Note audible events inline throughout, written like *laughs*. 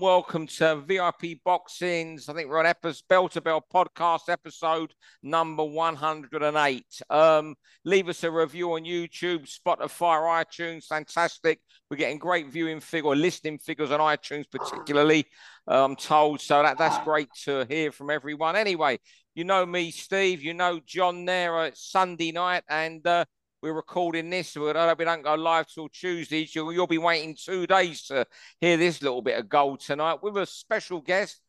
welcome to VIP Boxings. I think we're on episode, Bell to Bell podcast episode number 108. Um, leave us a review on YouTube, Spotify, iTunes. Fantastic. We're getting great viewing figure, listening figures on iTunes, particularly. I'm told. So that, that's great to hear from everyone. Anyway, you know me, Steve. You know John there. It's Sunday night, and uh, we're recording this. We don't, go live till Tuesday. You'll, you'll be waiting two days to hear this little bit of gold tonight with a special guest,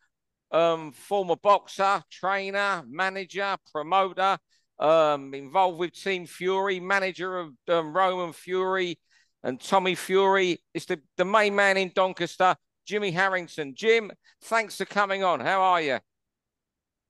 um, former boxer, trainer, manager, promoter, um, involved with Team Fury, manager of um, Roman Fury and Tommy Fury. It's the, the main man in Doncaster, Jimmy Harrington. Jim, thanks for coming on. How are you?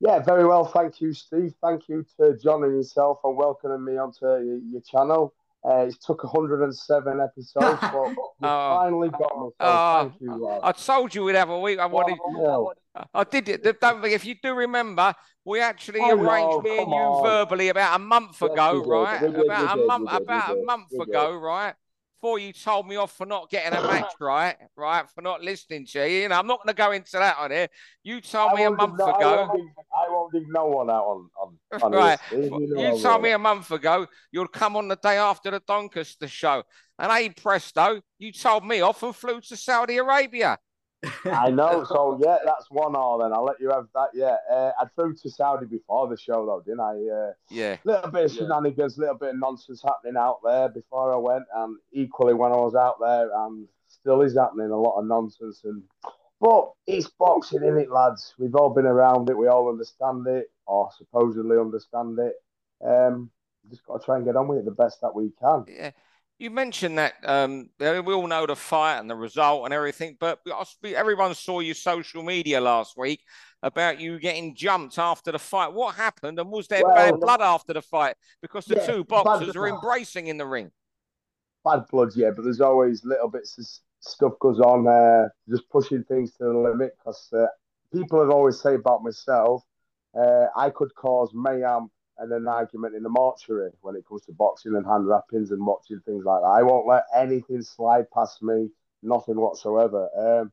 Yeah, very well. Thank you, Steve. Thank you to John and yourself for welcoming me onto your, channel. Uh, it took 107 episodes, but *laughs* we oh. finally got me. So oh. thank you. Lad. I told you we'd have a week. I wanted. Oh, I did it. Don't if you do remember, we actually oh, arranged no, me and you on. verbally about a month yes, ago, right? about a month, about a month ago, right? Before you told me off for not getting a match right, right, for not listening to you. You know, I'm not going to go into that on here. You told I me a month ago. I won't, leave, I won't leave no one out on, on, *laughs* on right. You, know you told me a month ago you'll come on the day after the Doncaster show. And hey, presto, you told me off and flew to Saudi Arabia. I *laughs* know. So yeah, that's one all. Then I'll let you have that. Yeah, uh, I flew to Saudi before the show though, didn't I? Uh, yeah. Little bit of shenanigans, little bit of nonsense happening out there before I went, and equally when I was out there, and still is happening a lot of nonsense. And but it's boxing, isn't it, lads? We've all been around it. We all understand it, or supposedly understand it. Um, just got to try and get on with it the best that we can. Yeah you mentioned that um, we all know the fight and the result and everything, but everyone saw your social media last week about you getting jumped after the fight. What happened, and was there well, bad blood after the fight? Because the yeah, two boxers are embracing in the ring. Bad blood, yeah, but there's always little bits of stuff goes on there, uh, just pushing things to the limit. Because uh, people have always said about myself, uh, I could cause mayhem and an argument in the mortuary when it comes to boxing and hand wrappings and watching things like that. I won't let anything slide past me, nothing whatsoever. Um,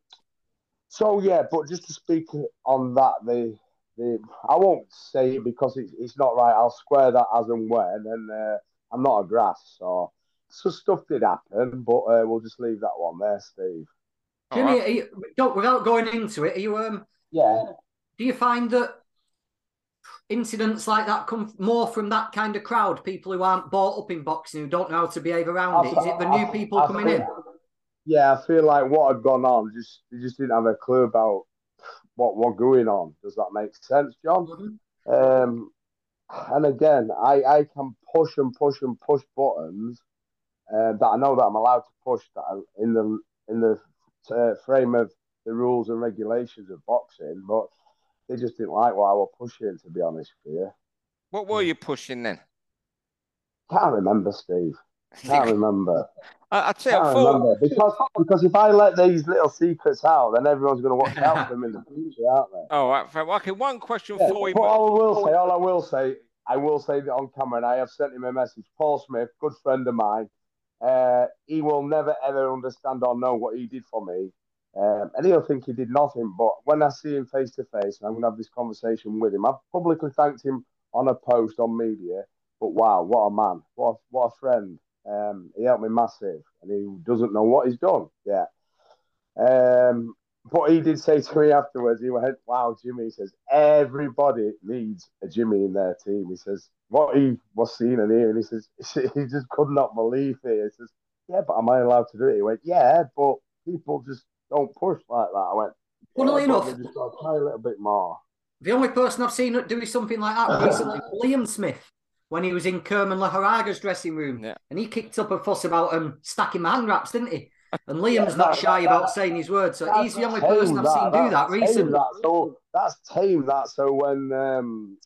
so yeah, but just to speak on that, the the I won't say it because it's, it's not right. I'll square that as and when, and uh, I'm not a grass, so so stuff did happen, but uh, we'll just leave that one there, Steve. Jimmy, right. you, without going into it, are you um yeah? Do you find that incidents like that come more from that kind of crowd, people who aren't brought up in boxing, who don't know how to behave around I, it? Is it the new people I coming feel, in? Yeah, I feel like what had gone on, just they just didn't have a clue about what was going on. Does that make sense, John? Mm-hmm. Um, and again, I, I can push and push and push buttons uh, that I know that I'm allowed to push that in the in the uh, frame of the rules and regulations of boxing, but they just didn't like what I was pushing, to be honest with you. What were you pushing then? Can't remember, Steve. Can't *laughs* remember. I, I tell you, for... because because if I let these little secrets out, then everyone's going to watch out for them in the future, aren't they? Oh, right. Okay, one question yeah, for you. But all I will say, all I will say, I will say that on camera, and I have sent him a message. Paul Smith, good friend of mine, uh, he will never ever understand or know what he did for me um, and he'll think he did nothing. But when I see him face to face, and I'm going to have this conversation with him, I've publicly thanked him on a post on media. But wow, what a man! What a, what a friend! Um, he helped me massive, and he doesn't know what he's done yet. Um, but he did say to me afterwards, he went, "Wow, Jimmy," he says, "Everybody needs a Jimmy in their team." He says, "What he was seeing and hearing," he says, *laughs* he just could not believe it. He says, "Yeah, but am I allowed to do it?" He went, "Yeah, but people just don't push like that. I went, funnily enough, just got to try a little bit more. The only person I've seen doing something like that recently, Liam Smith, when he was in Kerman Lejarraga's dressing room, yeah. and he kicked up a fuss about um, stacking my hand wraps, didn't he? And Liam's yeah, not shy that, about that, saying his words, so he's the only person I've that, seen do that recently. That. So that's tame. That so when um,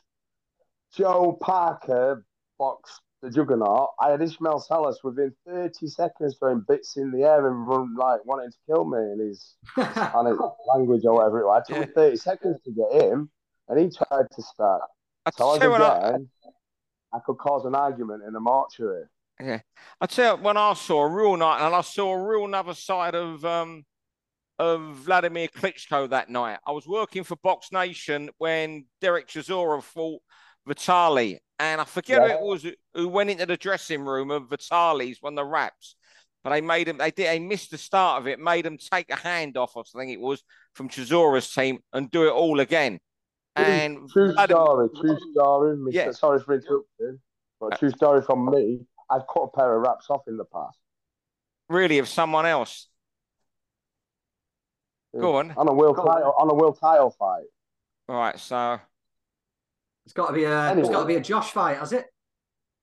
Joe Parker boxed the juggernaut, I had Ismael Salas within 30 seconds throwing bits in the air and run like wanting to kill me in his *laughs* on his language or whatever it was. It took me 30 seconds to get him, and he tried to start. So again, I... I could cause an argument in a mortuary. Yeah, I tell you, when I saw a real night, and I saw a real another side of um, of Vladimir Klitschko that night. I was working for Box Nation when Derek Chisora fought Vitali, and I forget yeah. who it was who went into the dressing room of Vitali's when the wraps. But they made him. They did. They missed the start of it. Made him take a hand off, I think it was, from Chisora's team and do it all again. And true story, true story. Mr. Yeah. Sorry for interrupting, but uh, true story from me. I've cut a pair of wraps off in the past. Really, of someone else. Go on. On a world title, on a world title fight. All right, so it's got to be a anyway. it's got to be a Josh fight, has it?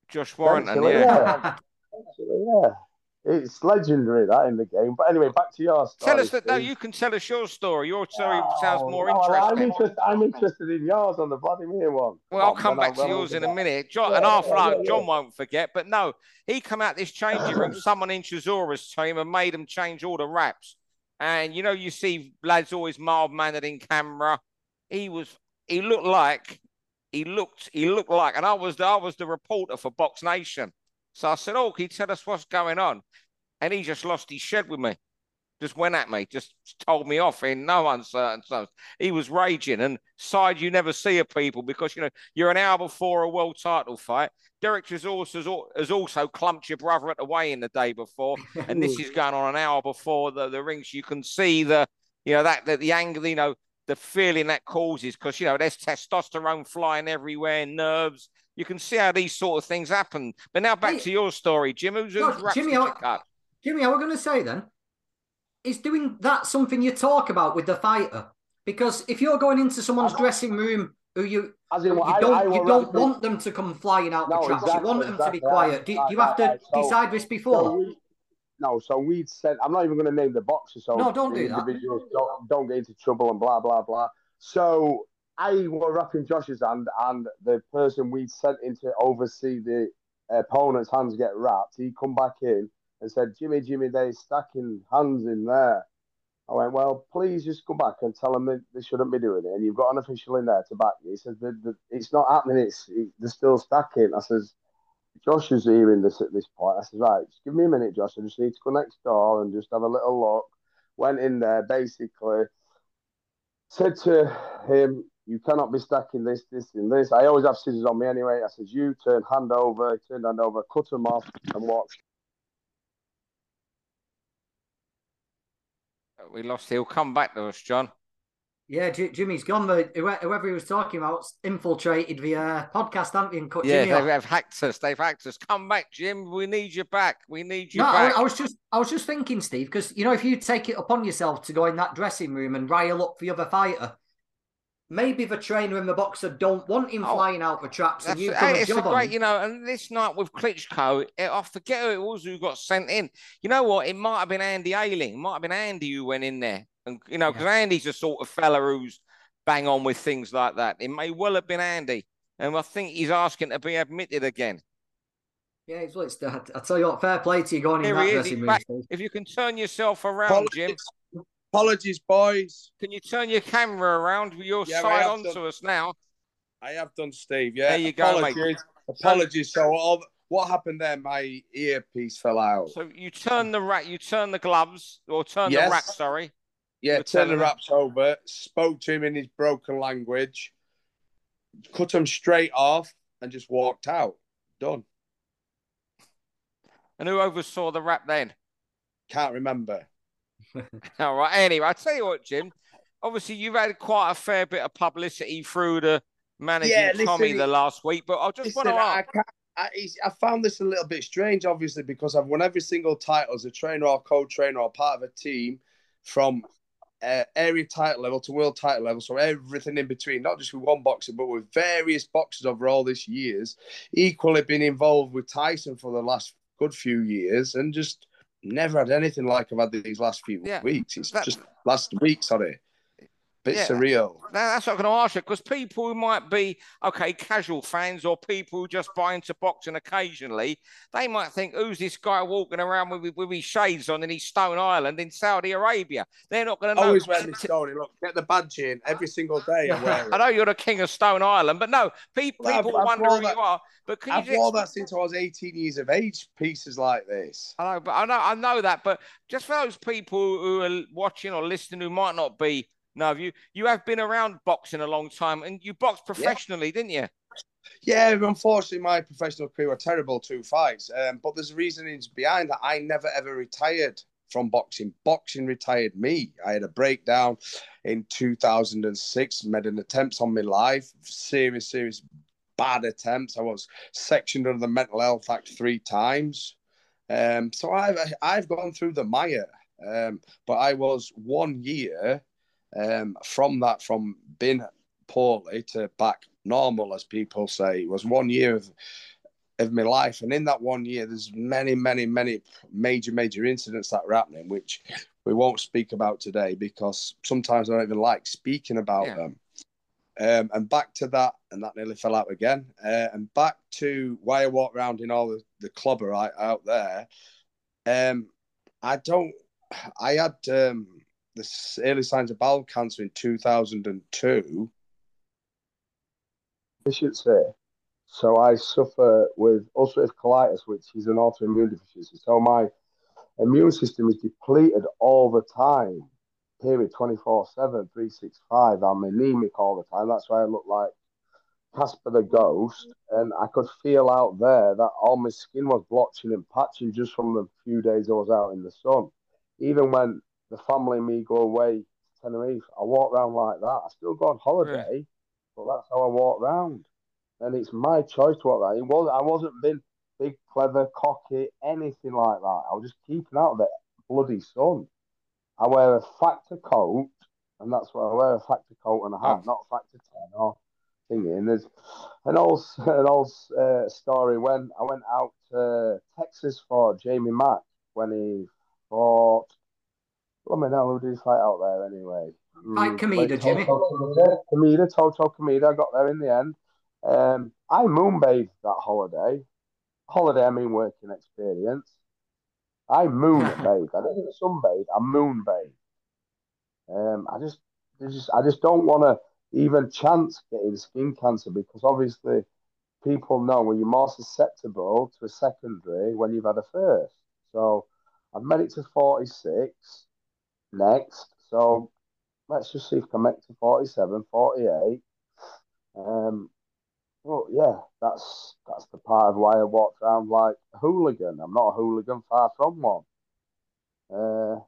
Josh Warrington, yeah. yeah. *laughs* yeah. It's legendary that in the game. But anyway, back to your story. Tell us that. No, you can tell us your story. Your story oh, sounds more no, interesting. I'm interested. I'm interested in yours on the Vladimir one. Well, I'll come back to yours in a minute. John, yeah, and after yeah, yeah, John won't forget. But no, he come out this changing room. *laughs* someone in Chisora's team and made him change all the wraps. And you know, you see lads always mild mannered in camera. He was. He looked like. He looked. He looked like. And I was. I was the reporter for Box Nation. So I said, Oh, can you tell us what's going on? And he just lost his shed with me. Just went at me, just told me off in no uncertain terms. He was raging and side you never see of people because you know you're an hour before a world title fight. Derek Chisora, has also clumped your brother at the weigh in the day before, *laughs* and this is going on an hour before the, the rings. You can see the you know that the, the angle, you know, the feeling that causes because you know there's testosterone flying everywhere, nerves you can see how these sort of things happen. But now back hey, to your story, Jim. Who's, who's no, Jimmy, I, Jimmy, I was going to say then, is doing that something you talk about with the fighter? Because if you're going into someone's dressing room who you in, you I, don't, I you don't want them to come flying out no, the traps. Exactly, you want them exactly, to be quiet. Do, do you have to so, decide this before? So we, no, so we said I'm not even going to name the boxer. So no, don't do that. Don't, don't get into trouble and blah blah blah. So I were wrapping Josh's hand, and the person we'd sent in to oversee the opponent's hands get wrapped, he come back in and said, Jimmy, Jimmy, they're stacking hands in there. I went, well, please just go back and tell them that they shouldn't be doing it. And you've got an official in there to back you. He says, it's not happening. It's it, they're still stacking. I says, Josh is hearing this at this point. I said, right, just give me a minute, Josh. I just need to go next door and just have a little look. Went in there, basically said to him, you cannot be stacking this, this, and this. I always have scissors on me anyway. I said, you turn hand over, turn hand over, cut them off, and watch. We lost. He'll come back to us, John. Yeah, Jimmy's gone. The whoever he was talking about infiltrated the uh, podcast, haven't they, and cut yeah, Jimmy they've, hacked us. They've hacked us. Come back, Jim. We need you back. We need you no, back. I, I was just, I was just thinking, Steve, because you know, if you take it upon yourself to go in that dressing room and rile up the other fighter, maybe the trainer and the boxer don't want him oh, flying out the traps and you a, it's a great, you know, and this night with Klitschko, it, I forget who it was who got sent in. You know what? It might have been Andy Ayling It might have been Andy who went in there. And, you know, because yeah. Andy's the sort of fella who's bang on with things like that. It may well have been Andy. And I think he's asking to be admitted again. Yeah, he's well, I tell you what, fair play to you going Here in that dressing room. If you can turn yourself around, Jim. Apologies, boys. Can you turn your camera around with your yeah, side onto done, us now? I have done, Steve. Yeah. There you Apologies. go, mate. Apologies. So all, what happened there? My earpiece fell out. So you turn the rat, you turn the gloves, or turn yes. the wrap. Sorry. Yeah, turn the wraps over. Spoke to him in his broken language. Cut him straight off and just walked out. Done. And who oversaw the wrap then? Can't remember. *laughs* All right. Anyway, I tell you what, Jim. Obviously, you've had quite a fair bit of publicity through the managing yeah, listen, Tommy the last week, but I just listen, want to ask. I, I, found this a little bit strange, obviously, because I've won every single title as a trainer or co-trainer or part of a team from uh, area title level to world title level, so everything in between, not just with one boxer, but with various boxers over all these years. Equally been involved with Tyson for the last good few years, and just never had anything like I've had these last few yeah, weeks. It's that, just last week, sorry. Bit yeah. surreal. Now, that's what I'm going to ask you because people who might be okay casual fans or people who just buy into boxing occasionally, they might think, "Who's this guy walking around with, with his shades on in his Stone Island in Saudi Arabia?" They're not going to know. Always wear the stone. Look, get the badge in every single day. *laughs* I know you're the king of Stone Island, but no, people, well, people I've, wonder I've who that, you are. But can I've you wore that since I was 18 years of age. Pieces like this. I know, but I know, I know that. But just for those people who are watching or listening who might not be no, you you have been around boxing a long time, and you boxed professionally, yeah. didn't you? Yeah, unfortunately, my professional career were terrible two fights. Um, but there's reasonings behind that. I never ever retired from boxing. Boxing retired me. I had a breakdown in 2006, made an attempt on my life, serious, serious, bad attempts. I was sectioned under the Mental Health Act three times. Um, so I've I've gone through the mire. Um, but I was one year um, from that, from being poorly to back normal, as people say, it was one year of of my life, and in that one year, there's many, many, many major, major incidents that were happening, which we won't speak about today because sometimes I don't even like speaking about yeah. them. Um, and back to that, and that nearly fell out again. Uh, and back to why I walk around in all the, the clobber right out there. Um, I don't. I had um, the early signs of bowel cancer in 2002. I should say. So I suffer with ulcerative colitis, which is an autoimmune deficiency. So my immune system is depleted all the time, period 24 7, 365. I'm anemic all the time. That's why I look like Casper the Ghost. And I could feel out there that all my skin was blotching and patching just from the few days I was out in the sun. Even when the family and me go away to Tenerife, I walk around like that. I still go on holiday, yeah. but that's how I walk around. And it's my choice to walk around. It was I wasn't being big, clever, cocky, anything like that. I was just keeping out of the bloody sun. I wear a factor coat, and that's what I wear a factor coat and a hat, oh. not factor 10 or thingy. And there's an old, *laughs* an old uh, story when I went out to Texas for Jamie Mack when he fought let me know who did fight out there anyway. Fight mm, like, Jimmy. Kameda, Toto Kameda. I got there in the end. Um, I moonbathed that holiday. Holiday, I mean working experience. I moonbathed. I didn't sunbathe. I moonbathed. Um, I just, just, I just don't want to even chance getting skin cancer because obviously people know when you're more susceptible to a secondary when you've had a first. So I've made it to 46 next. So let's just see if I can make to 47, 48. Um, well, yeah, that's that's the part of why I walked around like a hooligan. I'm not a hooligan, far from one. Uh,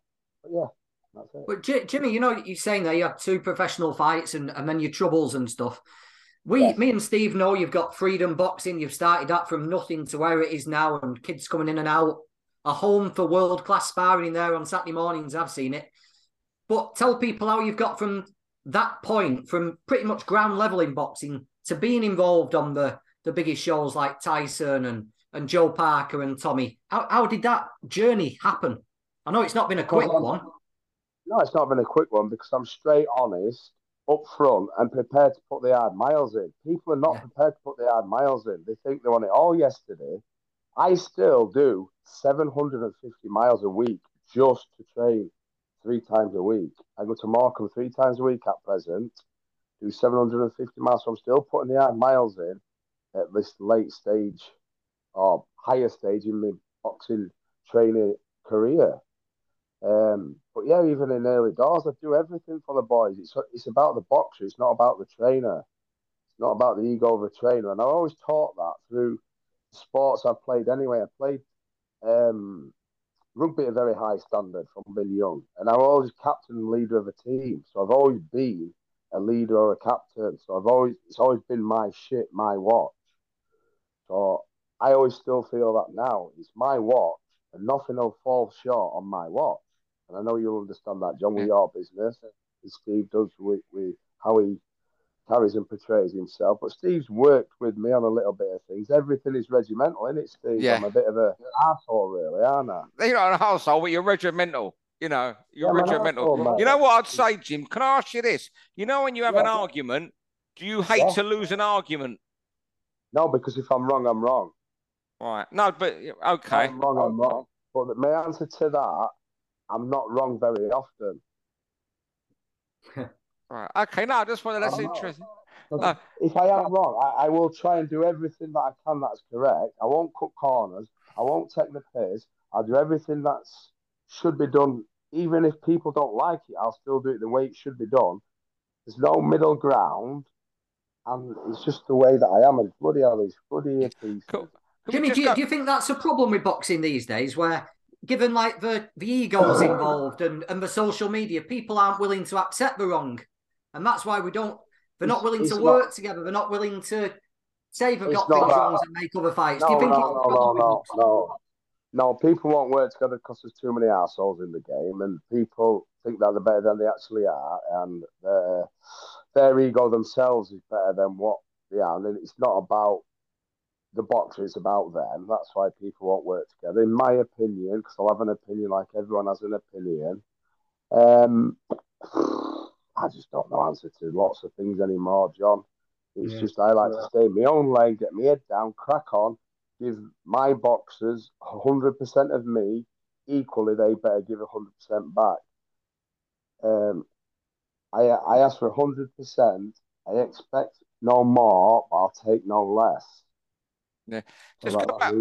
but yeah, that's it. But J- Jimmy, you know, you're saying that you had two professional fights and, and then your troubles and stuff. We, yes. me and Steve know you've got freedom boxing. You've started that from nothing to where it is now, and kids coming in and out a home for world class sparring in there on Saturday mornings. I've seen it. But tell people how you've got from that point, from pretty much ground level in boxing to being involved on the, the biggest shows like Tyson and, and Joe Parker and Tommy. How, how did that journey happen? I know it's not been a quick um, one. No, it's not been a quick one because I'm straight honest, up front, and prepared to put the hard miles in. People are not yeah. prepared to put the hard miles in. They think they want it all yesterday. I still do 750 miles a week just to train three times a week. I go to Morecambe three times a week at present, do 750 miles. So I'm still putting the miles in at this late stage or higher stage in my boxing training career. Um, but yeah, even in early doors, I do everything for the boys. It's it's about the boxer. It's not about the trainer. It's not about the ego of the trainer. And I always taught that through sports I've played anyway. I played um, rugby at a very high standard from being young, and I'm always captain and leader of a team. So I've always been a leader or a captain. So I've always it's always been my shit, my watch. So I always still feel that now it's my watch, and nothing will fall short on my watch. And I know you'll understand that, John, with your business, and Steve does with, with how he carries and portrays himself. But Steve's worked with me on a little bit of things. Everything is regimental, isn't it, Steve? Yeah. I'm a bit of a asshole, really, aren't I? You're not an asshole, but you're regimental. You know, you're yeah, regimental. you know what I'd say, Jim? Can I ask you this? You know, when you have yeah. an argument, do you hate yeah. to lose an argument? No, because if I'm wrong, I'm wrong. Right. No, but okay. I'm wrong, I'm wrong. But my answer to that, I'm not wrong very often. *laughs* right. Okay. No, I just wanted that's um, interesting. No. If I am wrong, I, I, will try and do everything that I can that's correct. I won't cut corners. I won't take the piss. I'll do everything that's should be done. Even if people don't like it, I'll still do it the way it should be done. There's no middle ground, and it's just the way that I am. And bloody hell, these bloody pieces. Cool. Jimmy, do you, do you think that's a problem with boxing these days, where given like the the egos involved and and the social media, people aren't willing to accept the wrong, and that's why we don't. They're not willing to work not, together. They're not willing to say they've got things wrong and make other fights. No, do you think no, no, no, no, no, no, people won't work together because there's too many assholes in the game, and people think that they're better than they actually are, and their, their ego themselves is better than what they are. And it's not about the boxer, it's about them. That's why people won't work together. In my opinion, because I'll have an opinion like everyone has an opinion. Um, I just don't know answer to lots of things anymore, John. It's yeah. just I like to stay in my own lane, get my head down, crack on, give my boxers 100% of me. Equally, they better give 100% back. Um, I I ask for 100%. I expect no more, but I'll take no less. Yeah. Just go back.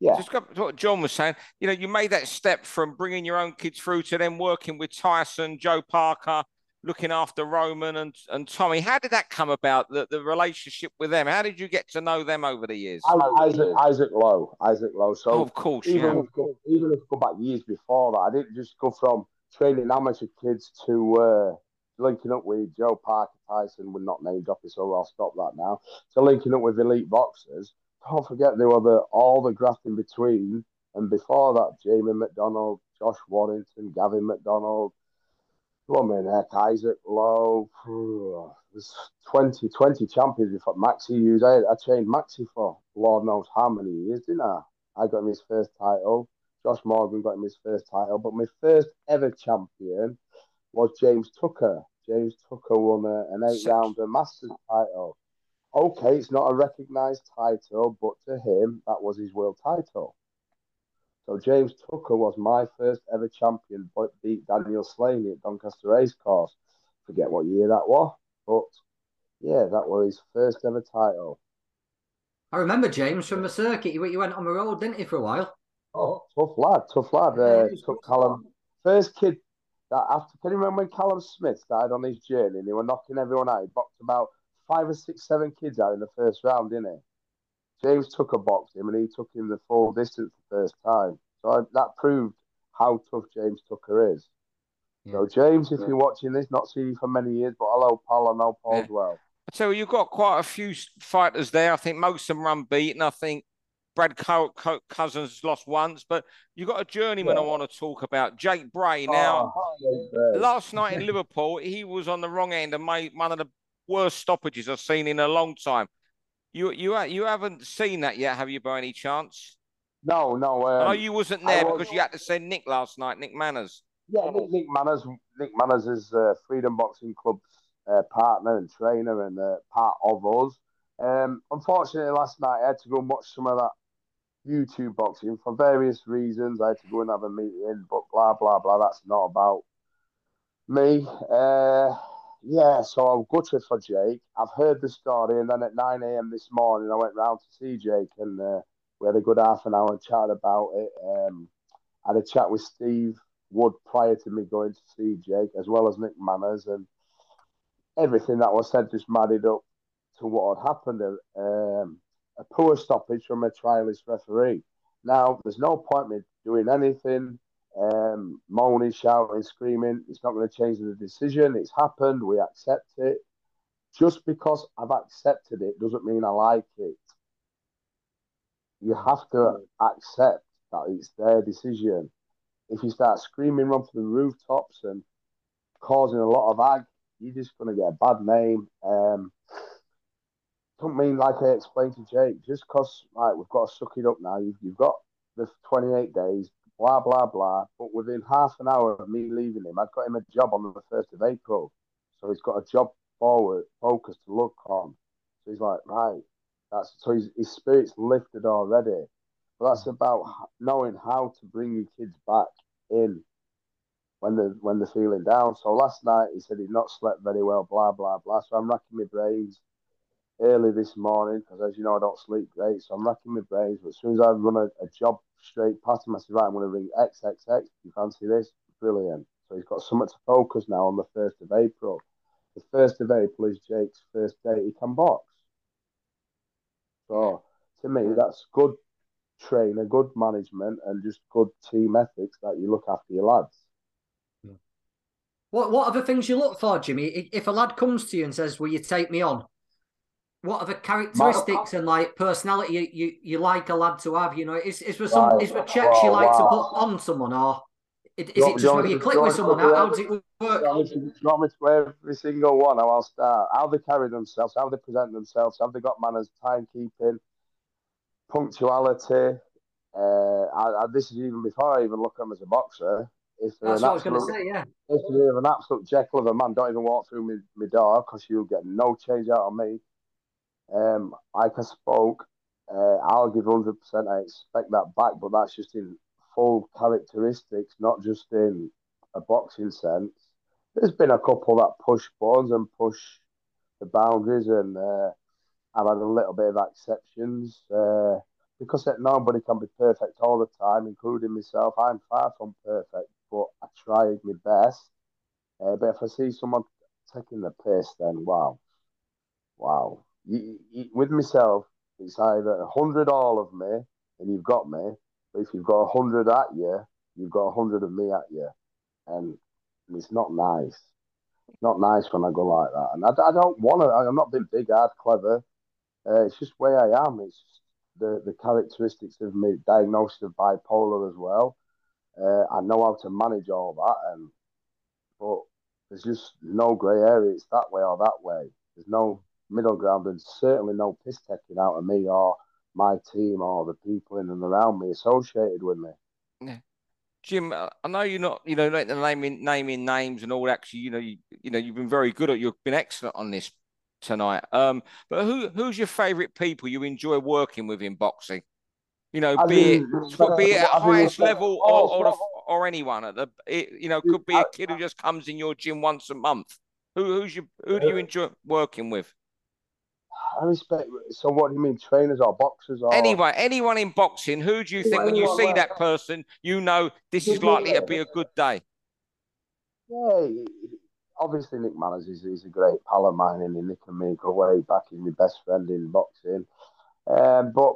Yeah. Just go to what John was saying. You know, you made that step from bringing your own kids through to then working with Tyson, Joe Parker, looking after Roman and, and Tommy. How did that come about, the, the relationship with them? How did you get to know them over the years? Isaac, Isaac Lowe. Isaac Lowe. So, oh, of course, even, yeah. if go, even if go back years before that, I didn't just go from training amateur kids to uh, linking up with Joe Parker Tyson. We're not named off so I'll stop that now. So linking up with elite boxers. Don't forget there were the all the graft in between, and before that, Jamie McDonnell, Josh Warrington, Gavin McDonnell, Blooming heck, Isaac Lowe. *sighs* There's 20, 20 champions before Maxi Hughes. I, I trained Maxi for Lord knows how many years, didn't I? I got him his first title. Josh Morgan got him his first title. But my first ever champion was James Tucker. James Tucker won a, an eight rounder Masters title. Okay, it's not a recognised title, but to him, that was his world title. So James Tucker was my first ever champion, but beat Daniel Slaney at Doncaster Racecourse. Forget what year that was, but yeah, that was his first ever title. I remember James from the circuit. He went on the road, didn't he, for a while? Oh, tough lad, tough lad. Uh, took Callum, first kid that after. Can you remember when Callum Smith started on his journey and they were knocking everyone out? He boxed about five or six, seven kids out in the first round, didn't he? James Tucker boxed him, and he took him the full distance the first time. So I, that proved how tough James Tucker is. Yeah. So James, if you're watching this, not seen you for many years, but hello, Paul. I know Paul yeah. well. So you've got quite a few fighters there. I think most of them run beaten. I think Brad Co- Co- Cousins lost once, but you've got a journeyman yeah. I want to talk about, Jake Bray. Now, oh, last night in Liverpool, he was on the wrong end and made one of the worst stoppages I've seen in a long time. You you you haven't seen that yet, have you? By any chance? No, no. Um, no, you wasn't there was, because you had to send Nick last night, Nick Manners. Yeah, Nick, Nick Manners. Nick Manners is uh, Freedom Boxing Club's uh, partner and trainer and uh, part of us. Um, unfortunately, last night I had to go and watch some of that YouTube boxing for various reasons. I had to go and have a meeting, but blah blah blah. That's not about me. Uh, yeah, so I'm gutted for Jake. I've heard the story, and then at 9 a.m. this morning, I went round to see Jake, and uh, we had a good half an hour and chat about it. Um, I had a chat with Steve Wood prior to me going to see Jake, as well as Nick Manners, and everything that was said just added up to what had happened. Um, a poor stoppage from a trialist referee. Now, there's no point me doing anything um, moaning, shouting, screaming. It's not going to change the decision. It's happened. We accept it. Just because I've accepted it doesn't mean I like it. You have to accept that it's their decision. If you start screaming from the rooftops and causing a lot of ag, you're just going to get a bad name. Um, don't mean like I explained to Jake, just because like we've got to suck it up now. You've, you've got the 28 days, blah, blah, blah. But within half an hour of me leaving him, I'd got him a job on the 1st of April. So he's got a job forward, focus to look on. So he's like, right, that's so his, his spirit's lifted already. But that's about knowing how to bring your kids back in when they're when they're feeling down. So last night he said he'd not slept very well, blah blah blah. So I'm racking my brains early this morning because, as you know, I don't sleep great. So I'm racking my brains. But as soon as I run a, a job straight past him, I said, right, I'm going to ring XXX. You fancy this? Brilliant. So he's got something to focus now on the first of April. The first of April is Jake's first day he can box. So to me, that's good trainer, good management, and just good team ethics that you look after your lads. What what are the things you look for, Jimmy? If a lad comes to you and says, "Will you take me on?" What are the characteristics and like personality you, you, you like a lad to have? You know, is is there some right. is there checks you like wow. to put on someone, or is, is it just whether you click with someone? How, how does it work? You want me to every single one? How I'll start. How they carry themselves, how they present themselves, have they got manners, timekeeping, punctuality. Uh, I, I, this is even before I even look at them as a boxer. If That's what I was going to say, yeah. If you're an absolute Jekyll of a man, don't even walk through my, my door because you'll get no change out of me. Um, like I spoke, uh, I'll give 100%. I expect that back, but that's just in full characteristics, not just in a boxing sense. There's been a couple that push buttons and push the boundaries, and uh, I've had a little bit of exceptions. Uh, because nobody can be perfect all the time, including myself. I'm far from perfect, but I try my best. Uh, but if I see someone taking the piss, then wow, wow. You, you, with myself, it's either a hundred all of me and you've got me, but if you've got a hundred at you, you've got a hundred of me at you, and, it's not nice. Not nice when I go like that, and I, I don't want to. I'm not being big, hard, clever. Uh, it's just where I am. It's the the characteristics of me diagnosed of bipolar as well. Uh, I know how to manage all that, and but there's just no grey area. It's that way or that way. There's no middle ground, and certainly no piss taking out of me or my team or the people in and around me associated with me. Yeah. Jim, uh, I know you're not, you know, naming naming names and all. that. Actually, you know, you you know, you've been very good at. You've been excellent on this tonight. Um, but who who's your favourite people you enjoy working with in boxing? You know, be it be it at highest level or or, the, or anyone at the it, you know could be a kid who just comes in your gym once a month. Who who's you who do you enjoy working with? I respect. So, what do you mean, trainers or boxers or anyone? Anyone in boxing? Who do you think when you see that person, you know this is likely to be a good day? Yeah, obviously Nick Manners is, is a great pal of mine, and Nick and me go way back. He's my best friend in boxing. Um, but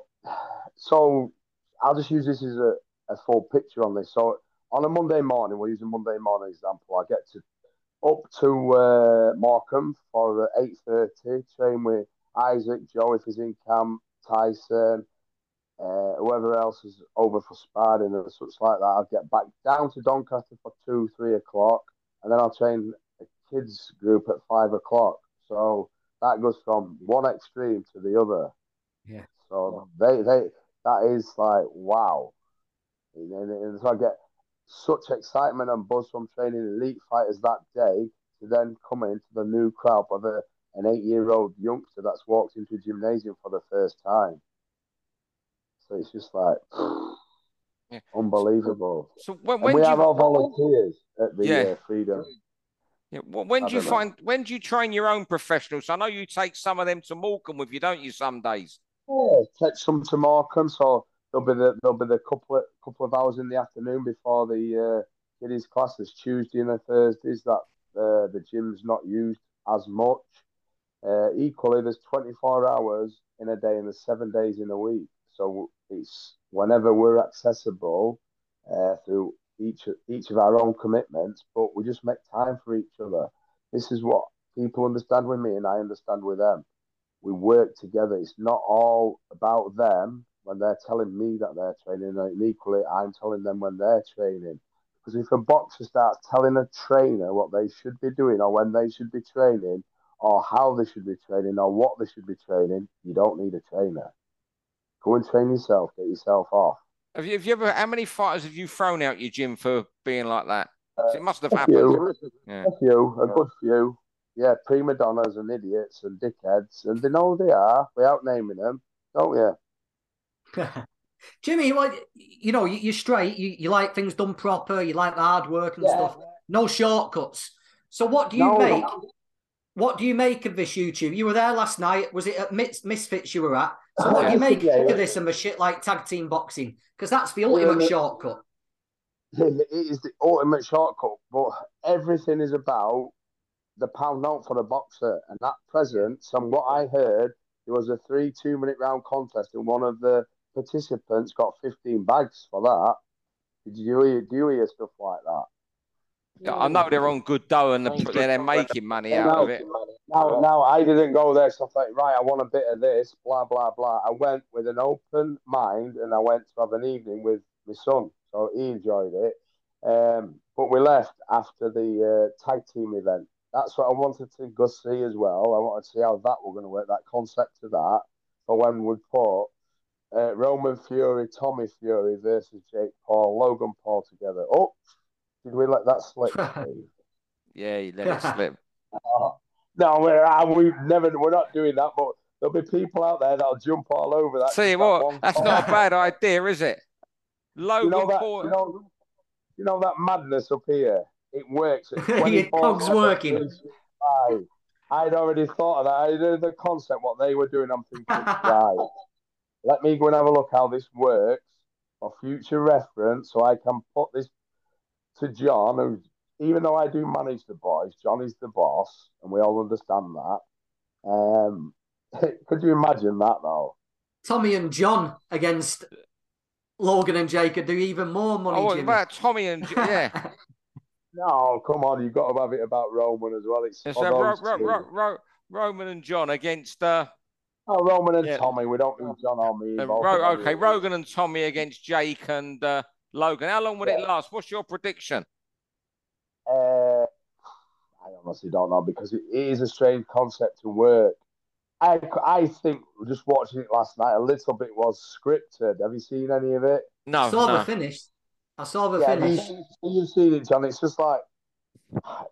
so I'll just use this as a, a full picture on this. So on a Monday morning, we'll use a Monday morning example. I get to up to uh, Morecambe for uh, eight thirty. Train with Isaac, Joe if he's in camp, Tyson, uh, whoever else is over for sparring and such like that. I'll get back down to Doncaster for two, three o'clock, and then I'll train a kids group at five o'clock. So that goes from one extreme to the other. Yeah. So they they that is like wow. And, and so I get such excitement and buzz from training elite fighters that day to then come into the new crowd a, an eight year old youngster that's walked into a gymnasium for the first time. So it's just like *sighs* yeah. unbelievable. So, so when, when we have you... our volunteers at the yeah. uh, Freedom. Yeah. Well, when do you find know. when do you train your own professionals? I know you take some of them to Morecambe with you, don't you? Some days. Yeah, take some to Morecambe. So there'll be the there'll be the couple of, couple of hours in the afternoon before the uh, kiddies classes Tuesday and the Thursdays that uh, the gym's not used as much. Uh, equally, there's 24 hours in a day and there's seven days in a week. So it's whenever we're accessible uh, through each each of our own commitments, but we just make time for each other. This is what people understand with me, and I understand with them. We work together. It's not all about them when they're telling me that they're training, and equally, I'm telling them when they're training. Because if a boxer starts telling a trainer what they should be doing, or when they should be training, or how they should be training, or what they should be training, you don't need a trainer. Go and train yourself, get yourself off. Have you, have you ever? How many fighters have you thrown out your gym for being like that? Uh, it must have a happened. Few. Yeah. A few, a good few. Yeah, prima donnas and idiots and dickheads, and they know they are without naming them, don't *laughs* you? Jimmy, like you know, you, are straight. You, you like things done proper. You like the hard work and yeah. stuff. No shortcuts. So, what do you no, make? No. What do you make of this YouTube? You were there last night. Was it at Misfits you were at? So, what do you make yeah, of this and the shit like tag team boxing? Because that's the ultimate shortcut. *laughs* It is the ultimate shortcut, but everything is about the pound note for the boxer. And that present, from what I heard, there was a three two minute round contest, and one of the participants got 15 bags for that. Did you hear, do you hear stuff like that? Yeah, I know they're on good dough and they're, they're making money out of it. Now, now, I didn't go there, so I thought, right, I want a bit of this, blah, blah, blah. I went with an open mind and I went to have an evening with my son. So he enjoyed it. Um, but we left after the uh, tag team event. That's what I wanted to go see as well. I wanted to see how that was going to work, that concept of that. For when we put uh, Roman Fury, Tommy Fury versus Jake Paul, Logan Paul together. Oh, did we let that slip? *laughs* yeah, you let it *laughs* slip. no, we're, uh, we never. We're not doing that. But there'll be people out there that'll jump all over that. See what? That's not a bad idea, is it? Logan you know that, Paul. You know, you know that madness up here. It works. *laughs* Your cog's working. I'd already thought of that. I did the concept, what they were doing. I'm thinking, right, let me go and have a look how this works for future reference so I can put this to John, who, even though I do manage the boys, John is the boss, and we all understand that. Um, *laughs* could you imagine that though? Tommy and John against Logan and Jake could do even more money. Oh, Jimmy. about Tommy and yeah. *laughs* no, come on, you've got to have it about Roman as well. It's, it's uh, Ro- Ro- Ro- Roman and John against uh, Oh, Roman and yeah. Tommy. We don't do John or me. Uh, Ro- okay, Rogan and Tommy against Jake and uh, Logan. How long would yeah. it last? What's your prediction? Uh, I honestly don't know because it is a strange concept to work. I, I think just watching it last night, a little bit was scripted. Have you seen any of it? No, I saw no. the finish. I saw the yeah, finish. You, you've seen it, John. It's just like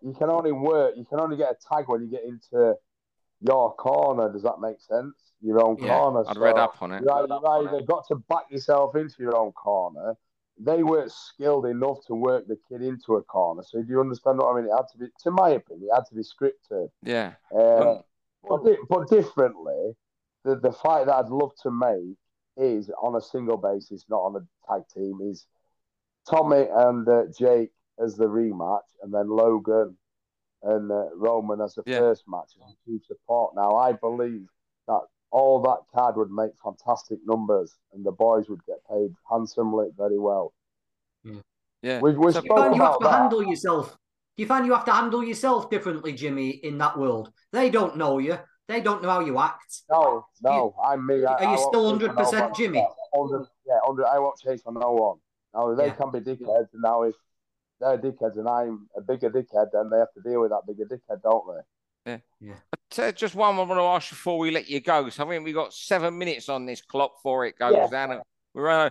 you can only work. You can only get a tag when you get into your corner. Does that make sense? Your own yeah, corner. I'd so read up on it. You either, either got to back yourself into your own corner. They weren't skilled enough to work the kid into a corner. So do you understand what I mean? It had to be, to my opinion, it had to be scripted. Yeah. Uh, but, but differently, the, the fight that I'd love to make is on a single basis, not on a tag team. Is Tommy and uh, Jake as the rematch, and then Logan and uh, Roman as the yeah. first match as two support. Now, I believe that all that card would make fantastic numbers, and the boys would get paid handsomely, very well. Yeah, yeah. We, we so you find you have to that. handle yourself. Do you find you have to handle yourself differently, Jimmy, in that world? They don't know you. They don't know how you act. No, no, you, I'm me. I, are you I still hundred percent Jimmy? 100, yeah, 100, I won't chase for no one. Now they yeah. can be dickheads, and now if they're dickheads and I'm a bigger dickhead, then they have to deal with that bigger dickhead, don't they? Yeah. yeah. But, uh, just one I want to ask before we let you go. So I think we got seven minutes on this clock before it goes yeah. down. We're uh,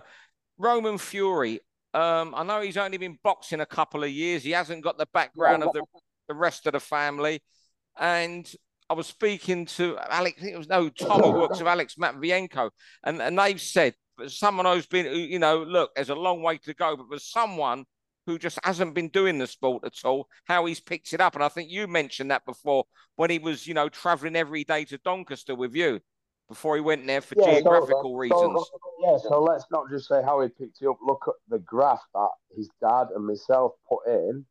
Roman Fury. Um, I know he's only been boxing a couple of years. He hasn't got the background yeah. of the, the rest of the family. And I was speaking to Alex, I think it was no Tom who works with Alex Matvienko, and, and they've said someone who's been, you know, look, there's a long way to go, but there's someone who just hasn't been doing the sport at all, how he's picked it up. And I think you mentioned that before when he was, you know, traveling every day to Doncaster with you before he went there for yeah, geographical uh, so, reasons. So, yeah, so let's not just say how he picked it up. Look at the graph that his dad and myself put in,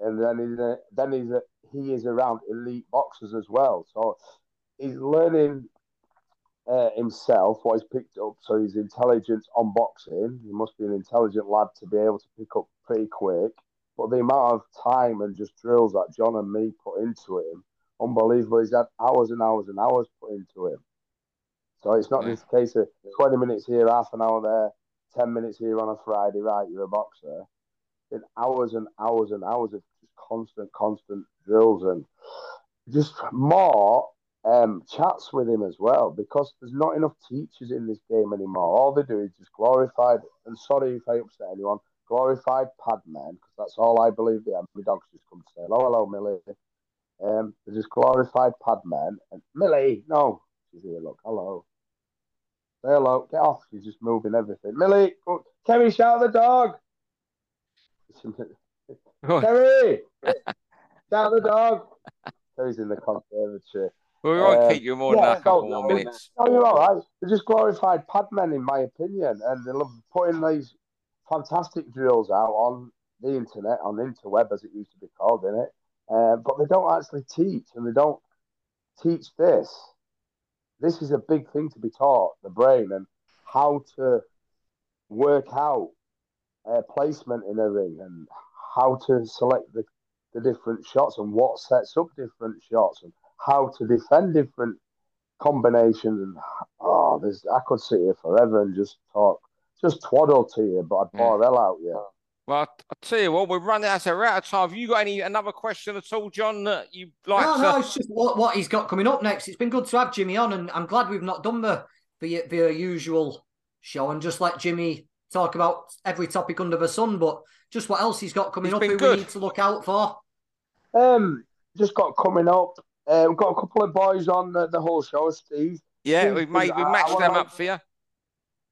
and then he's a, uh, then he's a, he is around elite boxers as well. So he's learning uh, himself what he's picked up. So he's intelligent on boxing. He must be an intelligent lad to be able to pick up pretty quick. But the amount of time and just drills that John and me put into him, unbelievable. He's had hours and hours and hours put into him. So it's not yeah. just a case of 20 minutes here, half an hour there, 10 minutes here on a Friday, right? You're a boxer. In hours and hours and hours of just constant, constant drills and just more um, chats with him as well because there's not enough teachers in this game anymore. All they do is just glorified, and sorry if I upset anyone, glorified pad men because that's all I believe they are. My dogs just come to say, hello, hello, Millie. Um, they're just glorified pad men. And Millie, no, she's here, look, hello. Say hello, get off. She's just moving everything. Millie, go, Kerry, shout the dog. Kerry, shout the dog. Kerry's in the conservatory. We won't uh, keep you more yeah, than a couple more minutes. No, you're all right. They're just glorified padmen, in my opinion, and they love putting these fantastic drills out on the internet, on the interweb as it used to be called, in it. Uh, but they don't actually teach, and they don't teach this. This is a big thing to be taught the brain and how to work out uh, placement in a ring and how to select the, the different shots and what sets up different shots and how to defend different combinations. And oh, there's I could sit here forever and just talk, just twaddle to you, but I'd bore yeah. hell out you. Well, I'll tell you what, we're running out of, out of time. Have you got any another question at all, John, that you like? No, to... no, it's just what, what he's got coming up next. It's been good to have Jimmy on, and I'm glad we've not done the the, the usual show and just let Jimmy talk about every topic under the sun, but just what else he's got coming it's up who good. we need to look out for. Um, just got coming up. Uh, we've got a couple of boys on the, the whole show, Steve. Yeah, Steve, we've made we've matched them up for you.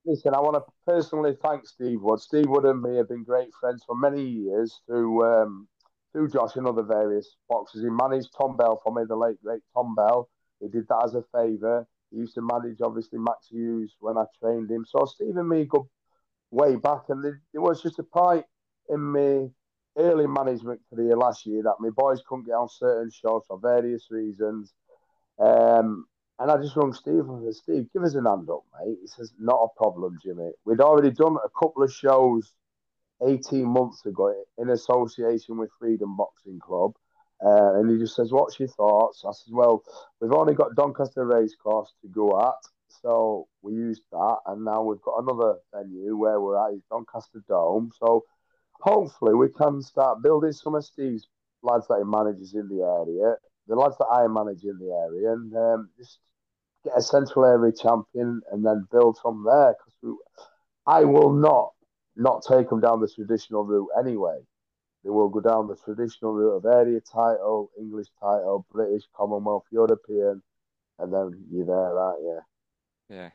Listen, I want to personally thank Steve Wood. Steve Wood and me have been great friends for many years through um, through Josh and other various boxes. He managed Tom Bell for me, the late great Tom Bell. He did that as a favour. He used to manage obviously Max Hughes when I trained him. So Steve and me go way back, and it was just a point in my early management career last year that my boys couldn't get on certain shows for various reasons. Um, and I just rung Steve and said, Steve, give us an hand up, mate. He says, not a problem, Jimmy. We'd already done a couple of shows 18 months ago in association with Freedom Boxing Club. Uh, and he just says, What's your thoughts? I said, Well, we've only got Doncaster Racecourse to go at. So we used that. And now we've got another venue where we're at, is Doncaster Dome. So hopefully we can start building some of Steve's lads that he manages in the area, the lads that I manage in the area, and um, just get a central area champion and then build from there. Because I will not not take them down the traditional route anyway. They will go down the traditional route of area title, English title, British, Commonwealth, European, and then you're there, aren't you? Yeah.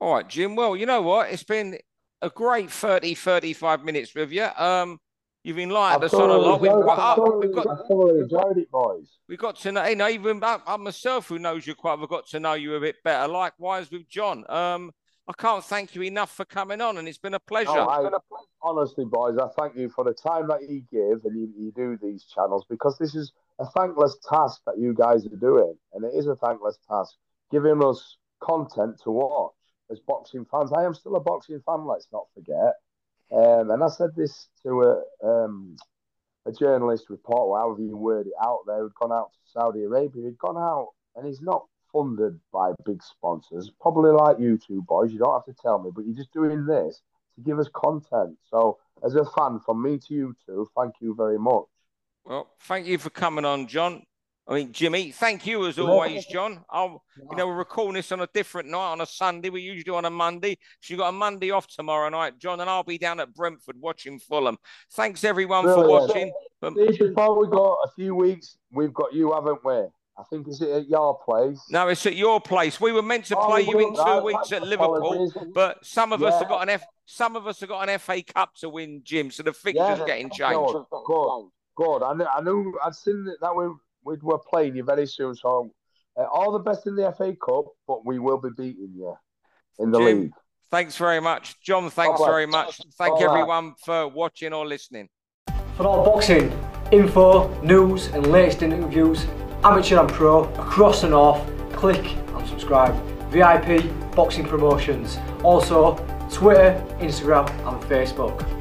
All right, Jim. Well, you know what? It's been a great 30, 35 minutes with you. Um, You've enlightened us on a lot. We've got, uh, we've got, I thoroughly enjoyed it, boys. We've got to know, you know, even I, I myself, who knows you quite, I've got to know you a bit better. Likewise with John. Um, I can't thank you enough for coming on, and it's been a pleasure. No, I, honestly, boys, I thank you for the time that you give and you, you do these channels because this is a thankless task that you guys are doing, and it is a thankless task giving us content to watch as boxing fans. I am still a boxing fan. Let's not forget. Um, and I said this to a um, a journalist report, however you word it out there, who'd gone out to Saudi Arabia. He'd gone out and he's not funded by big sponsors, probably like you two boys. You don't have to tell me, but you're just doing this to give us content. So, as a fan, from me to you two, thank you very much. Well, thank you for coming on, John. I mean, Jimmy, thank you as always, John. I'll, you know, we're recording this on a different night on a Sunday. We usually do on a Monday. So you got a Monday off tomorrow night, John, and I'll be down at Brentford watching Fulham. Thanks everyone Brilliant. for watching. Before we got a few weeks, we've got you, haven't we? I think is it at your place? No, it's at your place. We were meant to oh, play you in two weeks at Liverpool, but some of yeah. us have got an F. Some of us have got an FA Cup to win, Jim. So the fixtures yeah, getting changed. Good, good, good. I knew, I knew I'd seen that we we were playing you very soon. So uh, all the best in the FA Cup, but we will be beating you in the Jim, league. Thanks very much, John. Thanks very much. Thank all everyone right. for watching or listening. For all boxing info, news, and latest interviews, amateur and pro across the north, click and subscribe. VIP Boxing Promotions. Also, Twitter, Instagram, and Facebook.